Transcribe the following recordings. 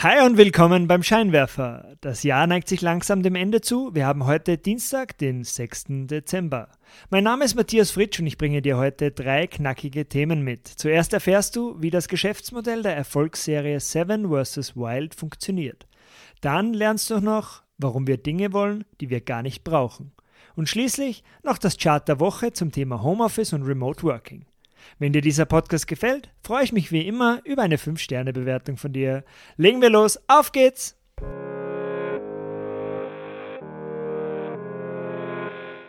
Hi und willkommen beim Scheinwerfer. Das Jahr neigt sich langsam dem Ende zu. Wir haben heute Dienstag, den 6. Dezember. Mein Name ist Matthias Fritsch und ich bringe dir heute drei knackige Themen mit. Zuerst erfährst du, wie das Geschäftsmodell der Erfolgsserie Seven vs. Wild funktioniert. Dann lernst du noch, warum wir Dinge wollen, die wir gar nicht brauchen. Und schließlich noch das Chart der Woche zum Thema Homeoffice und Remote Working. Wenn dir dieser Podcast gefällt, freue ich mich wie immer über eine 5-Sterne-Bewertung von dir. Legen wir los, auf geht's!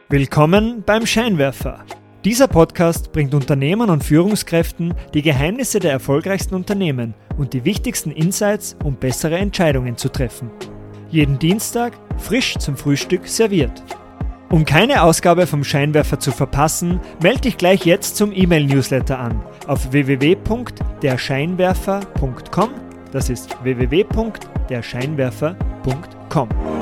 Willkommen beim Scheinwerfer. Dieser Podcast bringt Unternehmern und Führungskräften die Geheimnisse der erfolgreichsten Unternehmen und die wichtigsten Insights, um bessere Entscheidungen zu treffen. Jeden Dienstag frisch zum Frühstück serviert. Um keine Ausgabe vom Scheinwerfer zu verpassen, melde dich gleich jetzt zum E-Mail-Newsletter an auf www.derscheinwerfer.com. Das ist www.derscheinwerfer.com.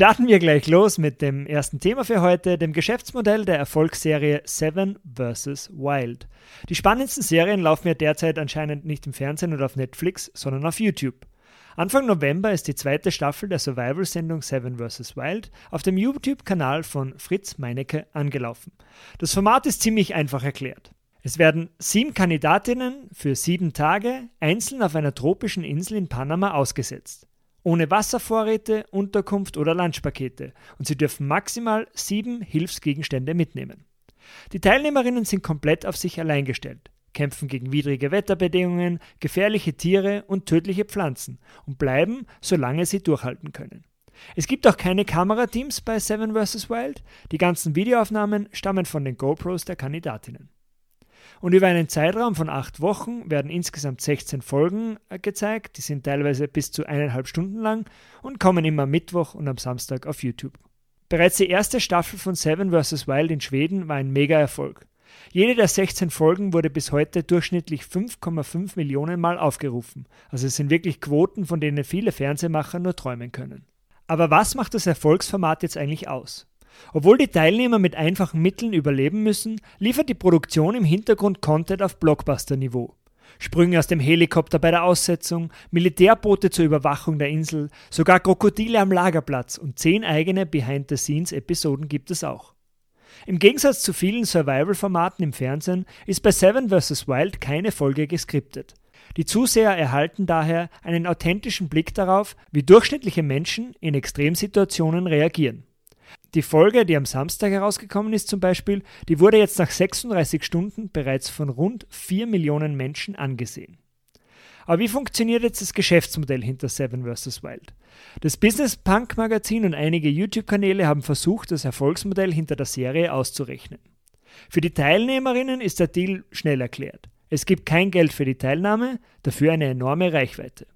Starten wir gleich los mit dem ersten Thema für heute, dem Geschäftsmodell der Erfolgsserie Seven vs. Wild. Die spannendsten Serien laufen ja derzeit anscheinend nicht im Fernsehen oder auf Netflix, sondern auf YouTube. Anfang November ist die zweite Staffel der Survival-Sendung Seven vs. Wild auf dem YouTube-Kanal von Fritz Meinecke angelaufen. Das Format ist ziemlich einfach erklärt. Es werden sieben Kandidatinnen für sieben Tage einzeln auf einer tropischen Insel in Panama ausgesetzt ohne Wasservorräte, Unterkunft oder Lunchpakete und sie dürfen maximal sieben Hilfsgegenstände mitnehmen. Die Teilnehmerinnen sind komplett auf sich allein gestellt, kämpfen gegen widrige Wetterbedingungen, gefährliche Tiere und tödliche Pflanzen und bleiben, solange sie durchhalten können. Es gibt auch keine Kamerateams bei Seven vs. Wild, die ganzen Videoaufnahmen stammen von den GoPros der Kandidatinnen. Und über einen Zeitraum von acht Wochen werden insgesamt 16 Folgen äh, gezeigt. Die sind teilweise bis zu eineinhalb Stunden lang und kommen immer am Mittwoch und am Samstag auf YouTube. Bereits die erste Staffel von Seven vs. Wild in Schweden war ein Mega-Erfolg. Jede der 16 Folgen wurde bis heute durchschnittlich 5,5 Millionen Mal aufgerufen. Also es sind wirklich Quoten, von denen viele Fernsehmacher nur träumen können. Aber was macht das Erfolgsformat jetzt eigentlich aus? Obwohl die Teilnehmer mit einfachen Mitteln überleben müssen, liefert die Produktion im Hintergrund Content auf Blockbuster-Niveau. Sprünge aus dem Helikopter bei der Aussetzung, Militärboote zur Überwachung der Insel, sogar Krokodile am Lagerplatz und zehn eigene Behind-the-Scenes-Episoden gibt es auch. Im Gegensatz zu vielen Survival-Formaten im Fernsehen ist bei Seven vs. Wild keine Folge geskriptet. Die Zuseher erhalten daher einen authentischen Blick darauf, wie durchschnittliche Menschen in Extremsituationen reagieren. Die Folge, die am Samstag herausgekommen ist zum Beispiel, die wurde jetzt nach 36 Stunden bereits von rund 4 Millionen Menschen angesehen. Aber wie funktioniert jetzt das Geschäftsmodell hinter Seven vs. Wild? Das Business Punk Magazin und einige YouTube-Kanäle haben versucht, das Erfolgsmodell hinter der Serie auszurechnen. Für die Teilnehmerinnen ist der Deal schnell erklärt. Es gibt kein Geld für die Teilnahme, dafür eine enorme Reichweite.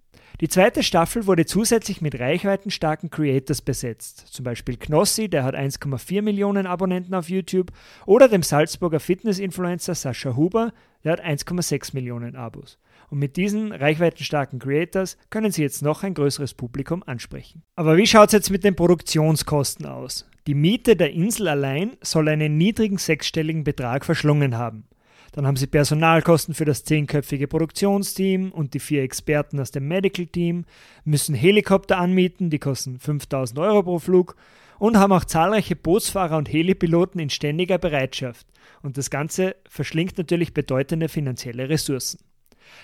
Die zweite Staffel wurde zusätzlich mit reichweitenstarken Creators besetzt, zum Beispiel Knossi, der hat 1,4 Millionen Abonnenten auf YouTube, oder dem Salzburger Fitness-Influencer Sascha Huber, der hat 1,6 Millionen Abos. Und mit diesen reichweitenstarken Creators können sie jetzt noch ein größeres Publikum ansprechen. Aber wie schaut es jetzt mit den Produktionskosten aus? Die Miete der Insel allein soll einen niedrigen sechsstelligen Betrag verschlungen haben. Dann haben sie Personalkosten für das zehnköpfige Produktionsteam und die vier Experten aus dem Medical Team, müssen Helikopter anmieten, die kosten 5000 Euro pro Flug und haben auch zahlreiche Bootsfahrer und Helipiloten in ständiger Bereitschaft. Und das Ganze verschlingt natürlich bedeutende finanzielle Ressourcen.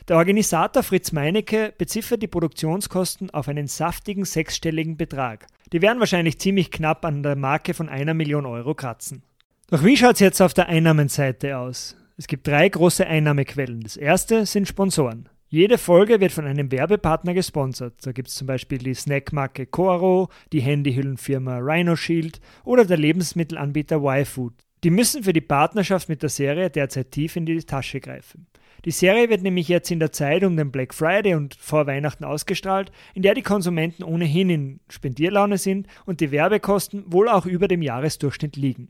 Der Organisator Fritz Meinecke beziffert die Produktionskosten auf einen saftigen sechsstelligen Betrag. Die werden wahrscheinlich ziemlich knapp an der Marke von einer Million Euro kratzen. Doch wie schaut es jetzt auf der Einnahmenseite aus? Es gibt drei große Einnahmequellen. Das erste sind Sponsoren. Jede Folge wird von einem Werbepartner gesponsert. Da gibt es zum Beispiel die Snackmarke Coaro, die Handyhüllenfirma Rhino Shield oder der Lebensmittelanbieter YFood. Die müssen für die Partnerschaft mit der Serie derzeit tief in die Tasche greifen. Die Serie wird nämlich jetzt in der Zeit um den Black Friday und vor Weihnachten ausgestrahlt, in der die Konsumenten ohnehin in Spendierlaune sind und die Werbekosten wohl auch über dem Jahresdurchschnitt liegen.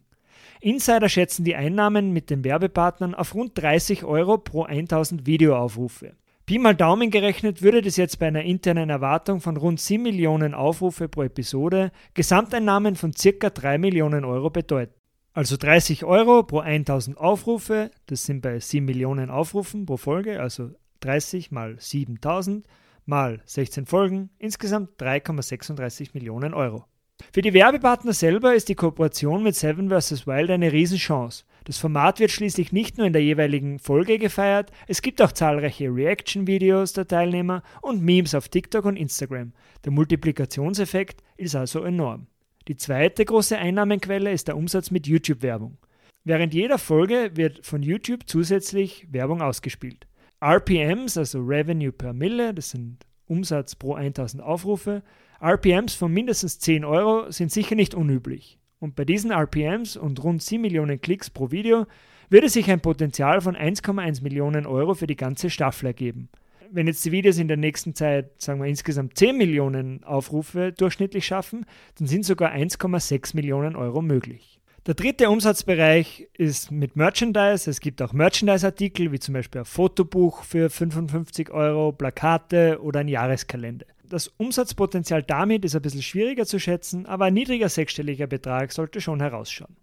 Insider schätzen die Einnahmen mit den Werbepartnern auf rund 30 Euro pro 1000 Videoaufrufe. Pi mal Daumen gerechnet würde das jetzt bei einer internen Erwartung von rund 7 Millionen Aufrufe pro Episode Gesamteinnahmen von ca. 3 Millionen Euro bedeuten. Also 30 Euro pro 1000 Aufrufe, das sind bei 7 Millionen Aufrufen pro Folge, also 30 mal 7000 mal 16 Folgen, insgesamt 3,36 Millionen Euro. Für die Werbepartner selber ist die Kooperation mit Seven vs. Wild eine Riesenchance. Das Format wird schließlich nicht nur in der jeweiligen Folge gefeiert, es gibt auch zahlreiche Reaction-Videos der Teilnehmer und Memes auf TikTok und Instagram. Der Multiplikationseffekt ist also enorm. Die zweite große Einnahmenquelle ist der Umsatz mit YouTube-Werbung. Während jeder Folge wird von YouTube zusätzlich Werbung ausgespielt. RPMs, also Revenue per Mille, das sind Umsatz pro 1000 Aufrufe, RPMs von mindestens 10 Euro sind sicher nicht unüblich. Und bei diesen RPMs und rund 7 Millionen Klicks pro Video würde sich ein Potenzial von 1,1 Millionen Euro für die ganze Staffel ergeben. Wenn jetzt die Videos in der nächsten Zeit, sagen wir insgesamt 10 Millionen Aufrufe durchschnittlich schaffen, dann sind sogar 1,6 Millionen Euro möglich. Der dritte Umsatzbereich ist mit Merchandise. Es gibt auch Merchandise-Artikel, wie zum Beispiel ein Fotobuch für 55 Euro, Plakate oder ein Jahreskalender. Das Umsatzpotenzial damit ist ein bisschen schwieriger zu schätzen, aber ein niedriger sechsstelliger Betrag sollte schon herausschauen.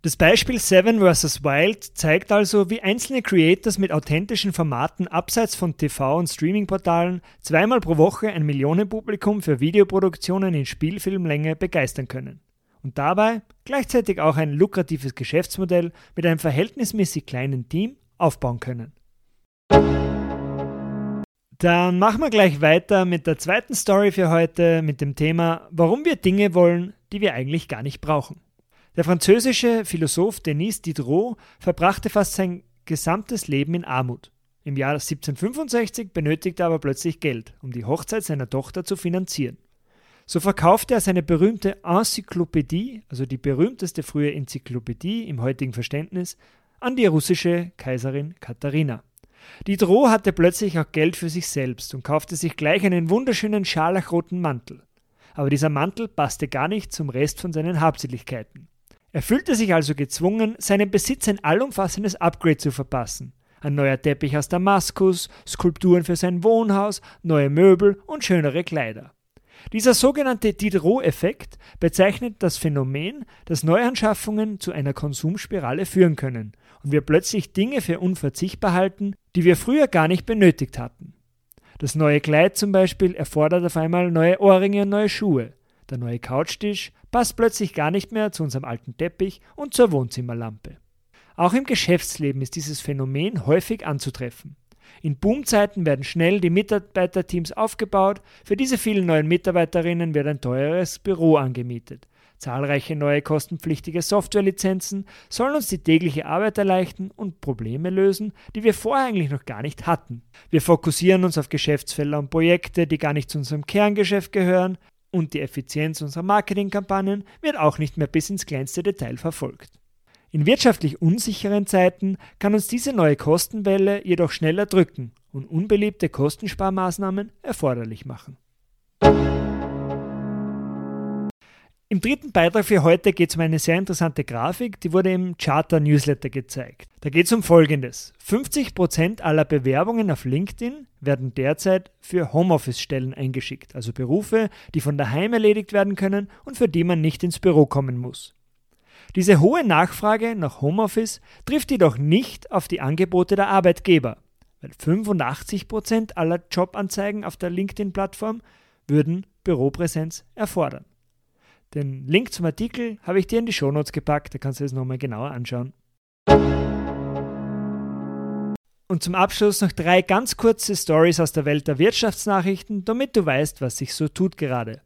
Das Beispiel Seven vs. Wild zeigt also, wie einzelne Creators mit authentischen Formaten abseits von TV- und Streamingportalen zweimal pro Woche ein Millionenpublikum für Videoproduktionen in Spielfilmlänge begeistern können. Und dabei gleichzeitig auch ein lukratives Geschäftsmodell mit einem verhältnismäßig kleinen Team aufbauen können. Dann machen wir gleich weiter mit der zweiten Story für heute mit dem Thema, warum wir Dinge wollen, die wir eigentlich gar nicht brauchen. Der französische Philosoph Denis Diderot verbrachte fast sein gesamtes Leben in Armut. Im Jahr 1765 benötigte er aber plötzlich Geld, um die Hochzeit seiner Tochter zu finanzieren. So verkaufte er seine berühmte Enzyklopädie, also die berühmteste frühe Enzyklopädie im heutigen Verständnis, an die russische Kaiserin Katharina. Diderot hatte plötzlich auch Geld für sich selbst und kaufte sich gleich einen wunderschönen scharlachroten Mantel. Aber dieser Mantel passte gar nicht zum Rest von seinen Habseligkeiten. Er fühlte sich also gezwungen, seinem Besitz ein allumfassendes Upgrade zu verpassen. Ein neuer Teppich aus Damaskus, Skulpturen für sein Wohnhaus, neue Möbel und schönere Kleider. Dieser sogenannte Diderot-Effekt bezeichnet das Phänomen, dass Neuanschaffungen zu einer Konsumspirale führen können und wir plötzlich Dinge für unverzichtbar halten, die wir früher gar nicht benötigt hatten. Das neue Kleid zum Beispiel erfordert auf einmal neue Ohrringe und neue Schuhe. Der neue Couchtisch passt plötzlich gar nicht mehr zu unserem alten Teppich und zur Wohnzimmerlampe. Auch im Geschäftsleben ist dieses Phänomen häufig anzutreffen. In Boomzeiten werden schnell die Mitarbeiterteams aufgebaut, für diese vielen neuen Mitarbeiterinnen wird ein teures Büro angemietet. Zahlreiche neue kostenpflichtige Softwarelizenzen sollen uns die tägliche Arbeit erleichtern und Probleme lösen, die wir vorher eigentlich noch gar nicht hatten. Wir fokussieren uns auf Geschäftsfelder und Projekte, die gar nicht zu unserem Kerngeschäft gehören, und die Effizienz unserer Marketingkampagnen wird auch nicht mehr bis ins kleinste Detail verfolgt. In wirtschaftlich unsicheren Zeiten kann uns diese neue Kostenwelle jedoch schneller drücken und unbeliebte Kostensparmaßnahmen erforderlich machen. Im dritten Beitrag für heute geht es um eine sehr interessante Grafik, die wurde im Charter Newsletter gezeigt. Da geht es um Folgendes. 50% aller Bewerbungen auf LinkedIn werden derzeit für Homeoffice-Stellen eingeschickt, also Berufe, die von daheim erledigt werden können und für die man nicht ins Büro kommen muss. Diese hohe Nachfrage nach Homeoffice trifft jedoch nicht auf die Angebote der Arbeitgeber, weil 85% aller Jobanzeigen auf der LinkedIn-Plattform würden Büropräsenz erfordern. Den Link zum Artikel habe ich dir in die Shownotes gepackt, da kannst du es nochmal genauer anschauen. Und zum Abschluss noch drei ganz kurze Stories aus der Welt der Wirtschaftsnachrichten, damit du weißt, was sich so tut gerade.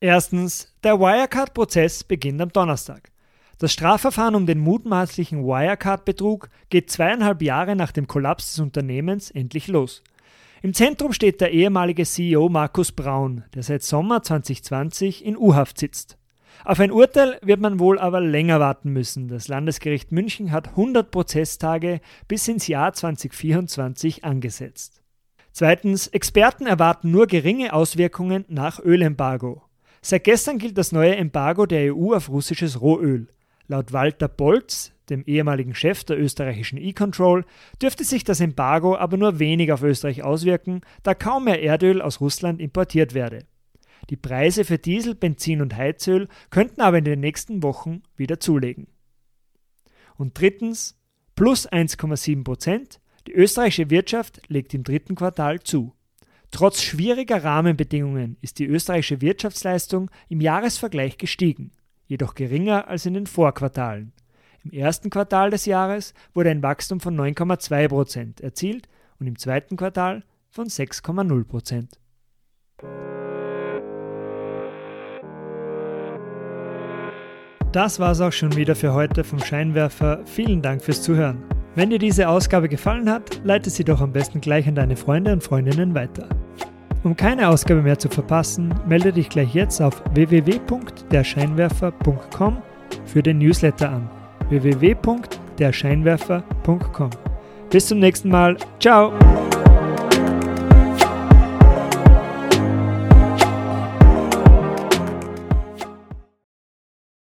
Erstens, der Wirecard-Prozess beginnt am Donnerstag. Das Strafverfahren um den mutmaßlichen Wirecard-Betrug geht zweieinhalb Jahre nach dem Kollaps des Unternehmens endlich los. Im Zentrum steht der ehemalige CEO Markus Braun, der seit Sommer 2020 in U-Haft sitzt. Auf ein Urteil wird man wohl aber länger warten müssen. Das Landesgericht München hat 100 Prozesstage bis ins Jahr 2024 angesetzt. Zweitens, Experten erwarten nur geringe Auswirkungen nach Ölembargo. Seit gestern gilt das neue Embargo der EU auf russisches Rohöl. Laut Walter Bolz, dem ehemaligen Chef der österreichischen E-Control, dürfte sich das Embargo aber nur wenig auf Österreich auswirken, da kaum mehr Erdöl aus Russland importiert werde. Die Preise für Diesel, Benzin und Heizöl könnten aber in den nächsten Wochen wieder zulegen. Und drittens plus 1,7 Prozent. Die österreichische Wirtschaft legt im dritten Quartal zu. Trotz schwieriger Rahmenbedingungen ist die österreichische Wirtschaftsleistung im Jahresvergleich gestiegen, jedoch geringer als in den Vorquartalen. Im ersten Quartal des Jahres wurde ein Wachstum von 9,2 Prozent erzielt und im zweiten Quartal von 6,0 Prozent. Das war es auch schon wieder für heute vom Scheinwerfer. Vielen Dank fürs Zuhören. Wenn dir diese Ausgabe gefallen hat, leite sie doch am besten gleich an deine Freunde und Freundinnen weiter. Um keine Ausgabe mehr zu verpassen, melde dich gleich jetzt auf www.derscheinwerfer.com für den Newsletter an. www.derscheinwerfer.com. Bis zum nächsten Mal. Ciao!